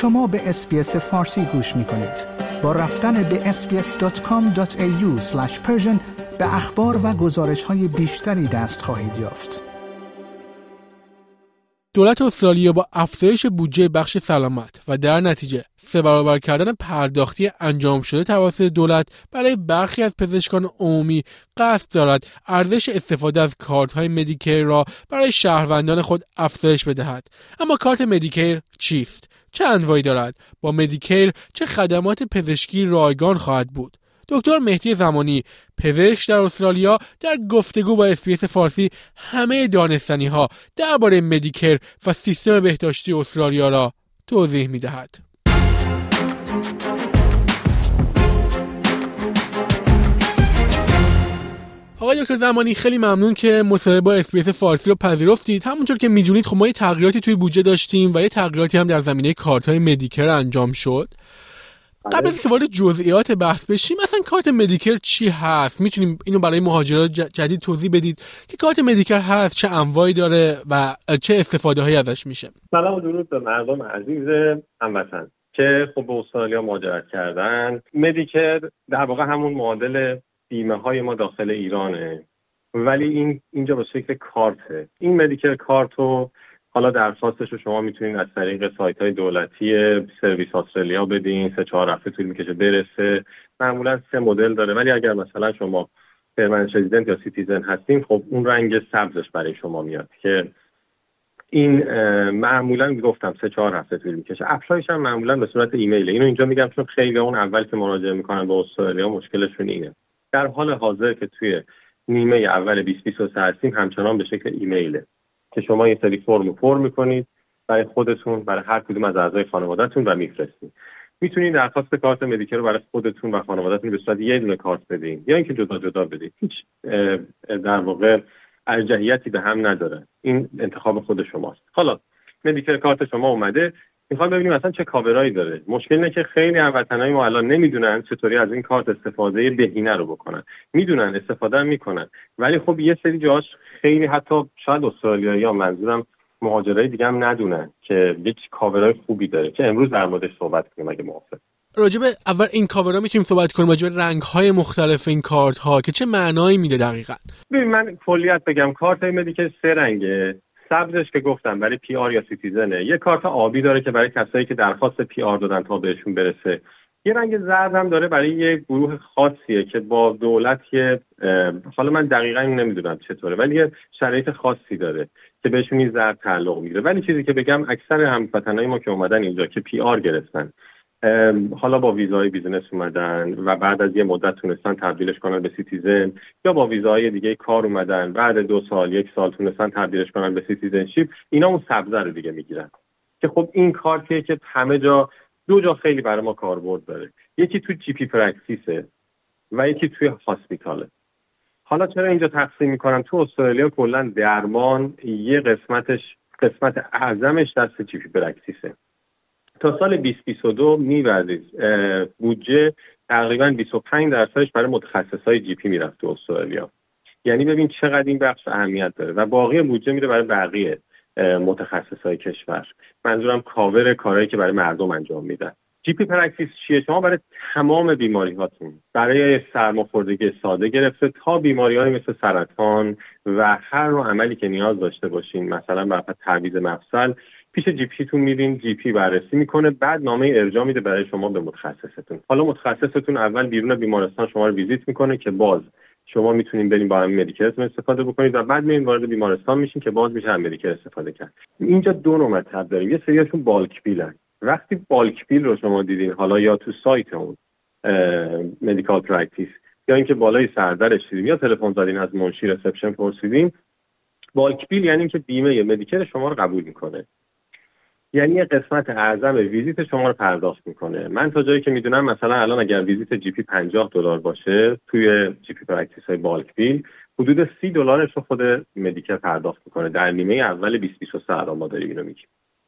شما به اسپیس فارسی گوش می کنید. با رفتن به sbs.com.au به اخبار و گزارش های بیشتری دست خواهید یافت. دولت استرالیا با افزایش بودجه بخش سلامت و در نتیجه سه برابر کردن پرداختی انجام شده توسط دولت برای برخی از پزشکان عمومی قصد دارد ارزش استفاده از کارت های مدیکیر را برای شهروندان خود افزایش بدهد اما کارت مدیکر چیست چه انواعی دارد با مدیکر چه خدمات پزشکی رایگان خواهد بود دکتر مهدی زمانی پزشک در استرالیا در گفتگو با اس بی اس فارسی همه دانستنی ها درباره مدیکر و سیستم بهداشتی استرالیا را توضیح می دهد. آقای دکتر زمانی خیلی ممنون که مصاحبه با اس بی اس فارسی رو پذیرفتید. همونطور که می‌دونید خب ما یه تغییراتی توی بودجه داشتیم و یه تغییراتی هم در زمینه کارت های مدیکر انجام شد. قبل از. که وارد جزئیات بحث بشیم مثلا کارت مدیکر چی هست؟ می‌تونیم اینو برای مهاجران جدید توضیح بدید که کارت مدیکر هست چه انواعی داره و چه استفاده هایی ازش میشه. سلام و درود به مردم عزیز هموطن. که خب به استرالیا مهاجرت کردن. مدیکر در واقع همون معادل بیمه های ما داخل ایرانه. ولی این اینجا به شکل کارته. این مدیکر کارت رو حالا درخواستش رو شما می‌تونید از طریق سایت های دولتی سرویس استرالیا بدین سه چهار هفته طول می‌کشه برسه. معمولا سه مدل داره. ولی اگر مثلا شما permanent resident یا citizen هستین خب اون رنگ سبزش برای شما میاد که این معمولا گفتم سه چهار هفته طول می‌کشه. apply ش هم معمولا به صورت ایمیل. اینو اینجا میگم چون خیلی اون اول که مراجعه می‌کنن به استرالیا مشکلشون اینه. در حال حاضر که توی نیمه اول 2023 هستیم همچنان به شکل ایمیله که شما یه سری فرم پر می‌کنید برای خودتون برای هر کدوم از اعضای خانوادهتون و میفرستید. می‌تونید درخواست کارت مدیکر رو برای خودتون و خانوادهتون به صورت یه دونه کارت بدین یا اینکه جدا جدا بدید هیچ در واقع ارجحیتی به هم نداره. این انتخاب خود شماست. حالا مدیکر کارت شما اومده. می‌خوام ببینیم اصلا چه کاورایی داره. مشکل اینه که خیلی هموطنای ما الان نمی‌دونن چطوری از این کارت استفاده بهینه رو بکنن. می‌دونن استفاده می‌کنن. ولی خب یه سری جاش خیلی حتی شاید استرالیا یا منظورم مهاجرای دیگه هم ندونن که یک کاورای خوبی داره که امروز در موردش صحبت کنیم اگه موافق. راجب اول این کاورا می‌تونیم صحبت کنیم راجب رنگ های مختلف این کارت ها که چه معنایی میده دقیقا؟ ببین من کلیت بگم کارت مدیکر سه رنگه. سبزش که گفتم برای PR یا citizen ه یه کارت آبی داره که برای کسایی که درخواست PR دادن تا بهشون برسه. یه رنگ زرد هم داره برای یه گروه خاصیه که با دولت یه حالا من دقیقا نمی‌دونم چطوره ولی یه شرایط خاصی داره که بهشون این زرد تعلق می‌گیره. ولی چیزی که بگم اکثر هموطنهای ما که اومدن اینجا که PR گرفتن حالا با ویزای business اومدن و بعد از یه مدت تونستن تبدیلش کنن به citizen یا با ویزای دیگه کار اومدن بعد دو سال یک سال تونستن تبدیلش کنن به citizenship اینا اون سبزه رو دیگه می‌گیرن. که خب این کارتیه که همه جا دو جا خیلی برای ما کاربرد داره. یکی تو GP practice ه و یکی توی hospital ه. حالا چرا اینجا تقسیم می‌کنم؟ تو استرالیا کلا درمان یه قسمتش قسمت اعظمش دست GP practice ه. تا سال 2022 میوردید بودجه تقریبا 25 درصدش برای متخصص های GP می‌رفت تو استرالیا. یعنی ببین چقدر این بخش اهمیت داره و باقی بودجه میره برای بقیه متخصص های کشور. منظورم کاور کارهایی که برای مردم انجام میدن. GP practice چیه؟ شما برای تمام بیماری هاتون برای سرماخوردگی ساده گرفته تا بیماری های مثل سرطان و هر نوع عملی که نیاز داشته باشین مثلا برای تعویض مفصل پیش GP تون میرین GP بررسی می‌کنه بعد نامه ارجاع میده برای شما به متخصصتون. حالا متخصصتون اول بیرون بیمارستان شما رو ویزیت می‌کنه که باز شما می‌تونین بریم با همین Medicare تون استفاده بکنید و بعد میرین وارد بیمارستان میشین که باز میشه هم Medicare استفاده کرد. اینجا دو نوع مطلب داریم. یه سریاشون bulk bill ان وقتی bulk bill رو شما دیدین حالا یا تو سایت اون medical practice یا اینکه بالای سردرش دیدیم یا تلفن زدین از منشی reception پرسیدین bulk bill یعنی که بیمه Medicare شما رو قبول می‌کنه. یعنی قسمت اعظم ویزیت شما رو پرداخت می‌کنه. من تا جایی که می‌دونم مثلا الان اگر ویزیت GP 50 دلار باشه توی GP practice های bulk bill حدود 30 دلارش رو خود Medicare پرداخت می‌کنه. در نیمه اول 2023 الان ما داریم اینو میگیم.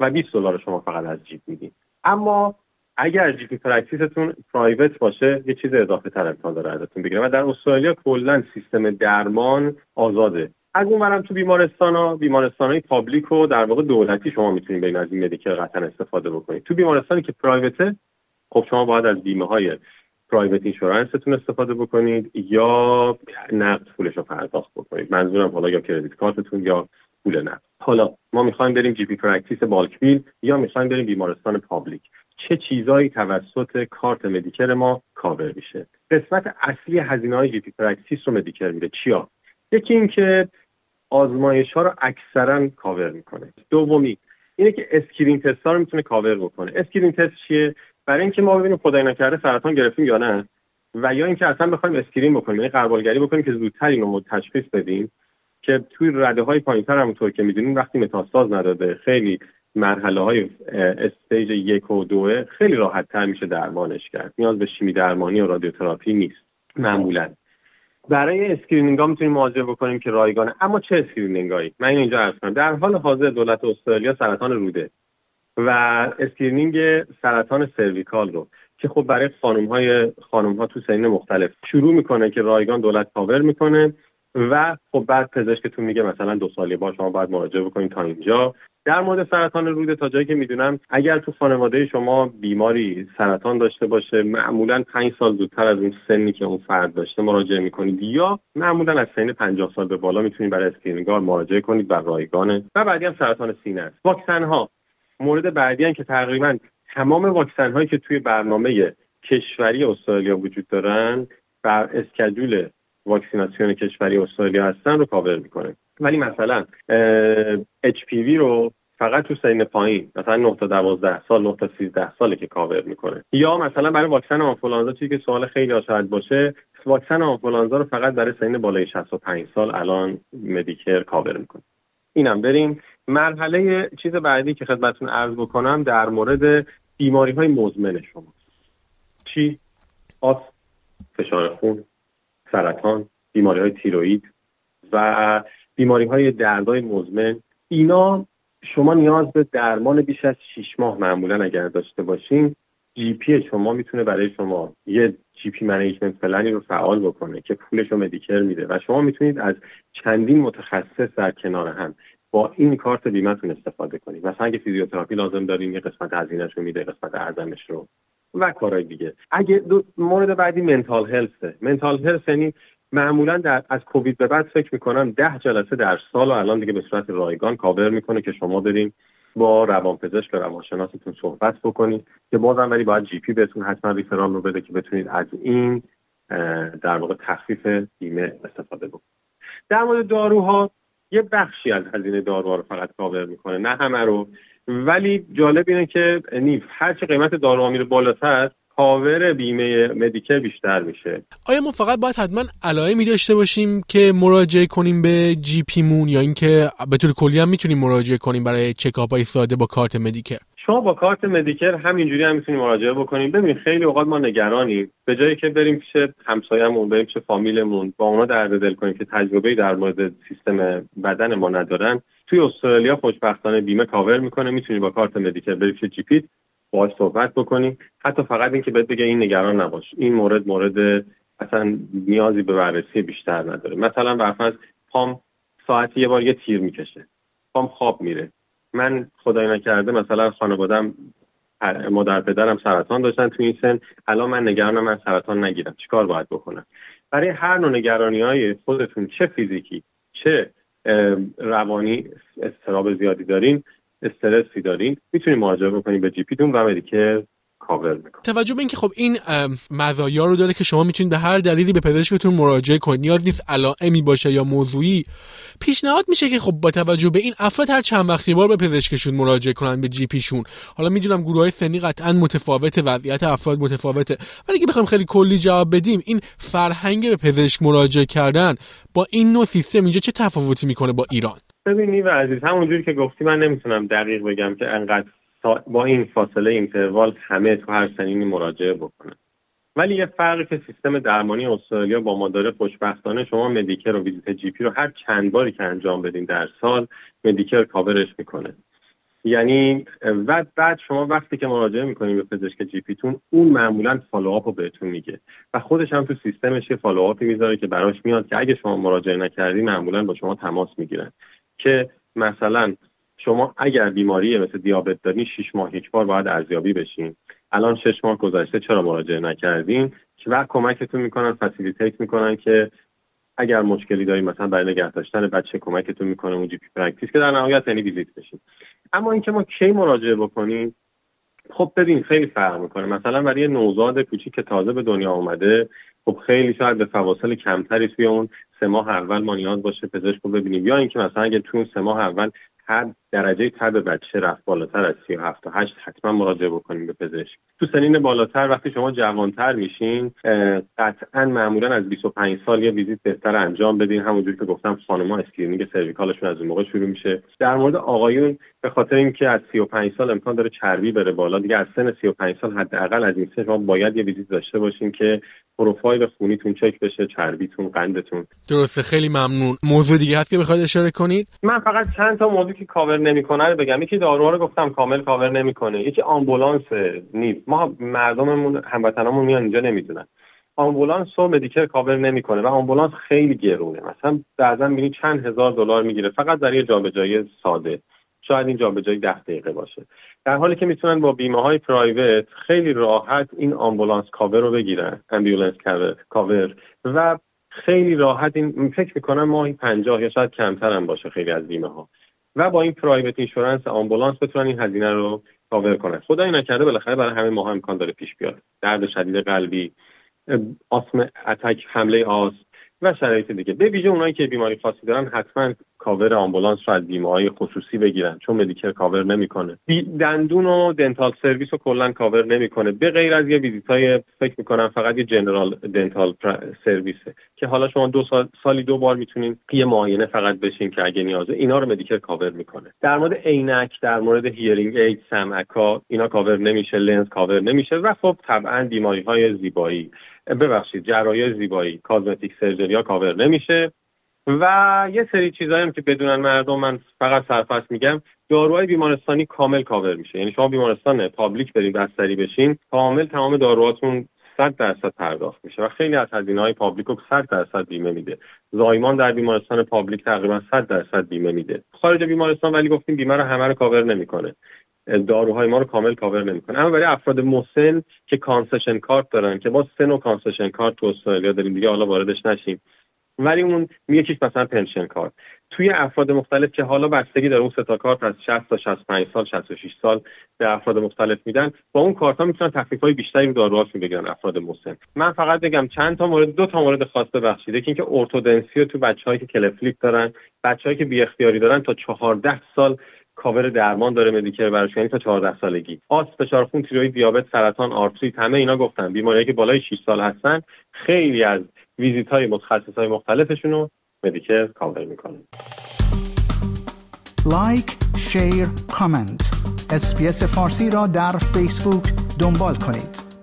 و 20 دلار شما فقط از جیب میدین. اما اگر GP practice تون private باشه یه چیز اضافه تر امکان داره ازتون بگیره و در استرالیا کلا سیستم درمان آزاده. از اون تو بیمارستان ها بیمارستان های public و در واقع دولتی شما می‌تونید بین از این Medicare قطعا استفاده بکنید تو بیمارستانی که private ه خب شما باید از بیمه های private insurance تون استفاده بکنید یا نقد پولش رو پرداخت بکنید. منظورم حالا یا credit card تون یا پول نقد. حالا ما می‌خوایم بریم GP practice bulk bill یا می‌خوایم بریم بیمارستان public. چه چیزایی توسط کارت Medicare ما کاور میشه؟ قسمت اصلی هزینه های GP practice رو Medicare میده. چیا؟ یکی اینکه آزمایش ها رو اکثرا کاور می‌کنه. دومی اینه که screen test ها رو می‌تونه کاور بکنه. screen test چیه؟ برای اینکه ما ببینیم خدای نکرده سرطان گرفتیم یا نه؟ و یا اینکه اصلا بخوایم screen بکنیم یعنی غربالگری بکنیم که زودتر اینو تشخیص بدیم که توی رده های پایینتر همونطور که می‌دونیم وقتی متاستاز نداده خیلی مرحله های stage یک و دوه خیلی راحت تر میشه درمانش کرد. نیاز به شیمی درمانی و رادیوتراپی نیست معمولا. برای screening ها می‌تونیم مراجعه بکنیم که رایگانه. اما چه screening هایی من اینجا عرض در حال حاضر دولت استرالیا سرطان روده و screening سرطان cervical رو که خب برای خانم های خانم ها تو سنین مختلف شروع می‌کنه که رایگان دولت کاور می‌کنه و خب بعد پزشکتون میگه مثلا دو سالی با شما باید مراجعه بکنید تا اینجا. در مورد سرطان روده تا جایی که می‌دونم اگر تو خانواده شما بیماری سرطان داشته باشه معمولا پنج سال زودتر از اون سنی که اون فرد داشته مراجعه می‌کنید. یا معمولا از سن 50 سال به بالا می‌تونید برای screening مراجعه کنید بر رایگانه و بعدی هم سرطان سینه است. واکسن ها مورد بعدی که تقریبا تمام واکسن هایی که توی برنامه کشوری استرالیا وجود دارن بر schedule واکسیناسیون کشوری استرالیا هستن رو کاور می‌کنه. ولی مثلا HPV رو فقط تو سنین پایین مثلا 9 تا 12 سال 9 تا 13 ساله که کاور می‌کنه. یا مثلا برای واکسن آنفولانزا چیزی که سوال خیلی شاید باشه واکسن آنفولانزا رو فقط برای سنین بالای 65 سال الان Medicare cover می‌کنه. اینم بریم. مرحله چیز بعدی که خدمتتون عرض بکنم در مورد بیماری های مزمن شما. چی؟ آسم فشار خون سرطان بیماری های تیروید و بیماری های دردای مزمن. اینا شما نیاز به درمان بیش از 6 ماه معمولا اگر داشته باشین GP شما می‌تونه برای شما یه GP management plan ی رو فعال بکنه که پولش رو Medicare میده و شما می‌تونید از چندین متخصص در کنار هم با این کارت بیمهتون استفاده کنید. مثلا اگه فیزیوتراپی لازم دارین یه قسمت هزینهش رو میده قسمت اعظمش رو و کارهای دیگه. اگه مورد بعدی mental health ه mental health یعنی معمولا در از کووید به بعد فکر می‌کنم ده جلسه در سال و الان دیگه به صورت رایگان کاور می‌کنه که شما بریم با روانپزشک و روانشناستون صحبت بکنید که بازم ولی باید GP بهتون حتما referral رو بده که بتونید از این در واقع تخفیف بیمه استفاده بکنید. در مورد داروها یه بخشی از هزینه داروها رو فقط کاور می‌کنه نه همه رو. ولی جالب اینه که نیف هرچی قیمت داروها میره بالاتر کاور بیمه Medicare بیشتر میشه. آیا ما فقط باید حتما علائمی داشته باشیم که مراجعه کنیم به GP مون یا اینکه به طور کلی هم می‌تونیم مراجعه کنیم برای چکاپ های ساده با کارت Medicare شما با کارت Medicare همینجوری هم می‌تونیم مراجعه بکنیم. ببین خیلی اوقات ما نگرانیم. به جایی که بریم پیش همسایه‌مون بریم پیش فامیلمون با اونا درد دل کنیم که تجربه در مورد سیستم بدن ما ندارن. توی استرالیا خوشبختانه بیمه کاور می‌کنه. می‌تونی با کارت Medicare بری پیش جی باهاش صحبت بکنیم. حتی فقط اینکه بهت بگه این نگران نباش. این مورد مورد اصلا نیازی به بررسی بیشتر نداره. مثلا برفرض پام ساعتی یه بار یه تیر می‌کشه. پام خواب میره. من خدای نکرده مثلا خانوادم مادر پدرم سرطان داشتن تو این سن. الان من نگرانم من سرطان نگیرم. چیکار باید بکنم؟ برای هر نوع نگرانی های خودتون چه فیزیکی چه روانی استراب زیادی دارین استرسی دارین می‌تونید مراجعه بکنید به جی پیتون و مدیکر کاور می‌کنه توجه به اینکه خب این مزایا رو داره که شما می‌تونید به هر دلیلی به پزشکتون مراجعه کنید. نیاز نیست علائمی باشه یا موضوعی. پیشنهاد میشه که خب با توجه به این افراد هر چند وقتی بار به پزشکشون مراجعه کنن به جی پیشون حالا می‌دونم گروه های سنی قطعا متفاوته وضعیت افراد متفاوته. ولی اگه بخوام خیلی کلی جواب بدیم این فرهنگ به پزشک مراجعه کردن با این نوع سیستم اینجا چه تفاوتی می‌کنه با ایران؟ ببینی و عزیز همونجوری که گفتی من نمی‌تونم دقیق بگم که انقدر با این فاصله interval همه تو هر سنینی مراجعه بکنن ولی یه فرقی که سیستم درمانی استرالیا با ما داره خوشبختانه شما Medicare و ویزیت GP رو هر چند باری که انجام بدین در سال Medicare cover ش می‌کنه. یعنی و بعد شما وقتی که مراجعه می‌کنید به پزشک GP تون اون معمولا follow-up رو بهتون میگه و خودش هم تو سیستمش یه follow-up ی می‌ذاره که براش میاد که اگه شما مراجعه نکردی معمولا با شما تماس می‌گیرن. که مثلا شما اگر بیماری مثل دیابت دارین شش ماه یک بار باید ارزیابی بشین. الان شش ماه گذشته چرا مراجعه نکردین؟ و کمکتون می‌کنن facilitate می‌کنن که اگر مشکلی داریم مثلا برای نگه داشتن بچه کمکتون می‌کنه اون GP practice که در نهایت یعنی ویزیت بشین. اما اینکه ما کی مراجعه بکنیم؟ خب ببین خیلی فرق می‌کنه. مثلا برای نوزاد کوچیک که تازه به دنیا اومده خب خیلی شاید به فواصل کمتری توی اون سه ماه اول ما نیاز باشه پزشک رو ببینیم. یا اینکه مثلا اگه توی اون سه ماه اول هر درجه تب بچه رفت بالاتر از 37 تا 8 حتما مراجعه بکنیم به پزشک. تو سنین بالاتر وقتی شما جوانتر میشین قطعا معمولا از 25 سال یه ویزیت بهتر انجام بدین. همونجوری که گفتم خانم‌ها screening cervical شون از اون موقع شروع میشه. در مورد آقایون به خاطر اینکه از 35 سال امکان داره چربی بره بالا دیگه از سن 35 سال حداقل از این سن شما باید یه ویزیت داشته باشین که پروفایل خونیتون چک بشه چربیتون قندتون. درسته خیلی ممنون. موضوع دیگه هست که بخواید اشاره کنید؟ من فقط چند تا موضوع که کاور نمی‌کنه رو بگم. یکی داروها رو گفتم کامل کاور نمی‌کنه. یکی آمبولانس نیست. ما مردممون هموطنامون میان اینجا نمی‌دونن. آمبولانس رو Medicare cover نمی‌کنه و آمبولانس خیلی گرونه. مثلا بعضا می‌بینی چند هزار دلار می‌گیره. فقط یه جابجایی ساده. شاید این جابجایی ده دقیقه باشه. در حالی که می‌تونن با بیمه های private خیلی راحت این آمبولانس کاور رو بگیرن. ambulance کاور و خیلی راحت این فکر می‌کنم ماهی پنجاه یا شاید کمتر هم باشه خیلی از بیمه ها و با این private insurance آمبولانس بتونن این هزینه رو کاور کنن. خدای نکرده بالاخره برای همه ما امکان داره پیش بیاد. درد شدید قلبی آسم attack حمله آسم و شرایط دیگه. به ویژه اونایی که بیماری خاصی دارن حتما کاور آمبولانس رو از بیمه های خصوصی بگیرن چون Medicare cover نمی‌کنه. دندون و dental service رو کلا کاور نمی‌کنه. به غیر از یه ویزیت های فکر می‌کنم فقط یه general dental سرویسه که حالا شما دو سال سالی دو بار می‌تونین یه معاینه فقط بشین که اگه نیازه اینا رو Medicare cover می‌کنه. در مورد عینک در مورد hearing aid سمعکا اینا کاور نمیشه لنز کاور نمیشه و خب طبعا بیماری های زیبایی. ببخشید جراحی زیبایی cosmetic surgery ها کاور نمیشه. و یه سری چیزایی هم که بدونن مردم من فقط سرفصل میگم داروهای بیمارستانی کامل کاور میشه. یعنی شما بیمارستان public برید بستری بشین کامل تمام داروهاتون صد درصد پرداخت میشه. و خیلی از هزینه های public رو صد درصد بیمه میده. زایمان در بیمارستان public تقریبا صد درصد بیمه میده. خارج بیمارستان ولی گفتیم بیمه رو همه رو کاور نمی‌کنه. داروهای ما رو کامل کاور نمی‌کنه. اما برای افراد مسن که concession card دارن که با سن و concession card تو استرالیا داریم دیگه حالا واردش نشیم. ولی اون یکیش مثلا pension card. توی افراد مختلف که حالا بستگی داره اون ستا کارت از 60 تا 65 سال 66 سال به افراد مختلف میدن با اون کارت ها می‌تونن تخفیف های بیشتری رو داروهاشون بگیرن افراد مسن. من فقط بگم چند تا مورد دو تا مورد خاص ببخشید. که اینکه ارتودنسی رو تو بچه‌هایی که cleft lip دارن بچه‌هایی که بی اختیاری دارن تا 14 سال کاور درمان داره Medicare براش یعنی تا 14 سالگی. آسم فشار خون تیروید دیابت سرطان آرتریت همه اینا گفتن بیماریایی که بالای 6 سال هستن خیلی از ویزیت های متخصص های مختلفشون رو Medicare cover می‌کنه. like share comment SBS فارسی را در فیسبوک دنبال کنید.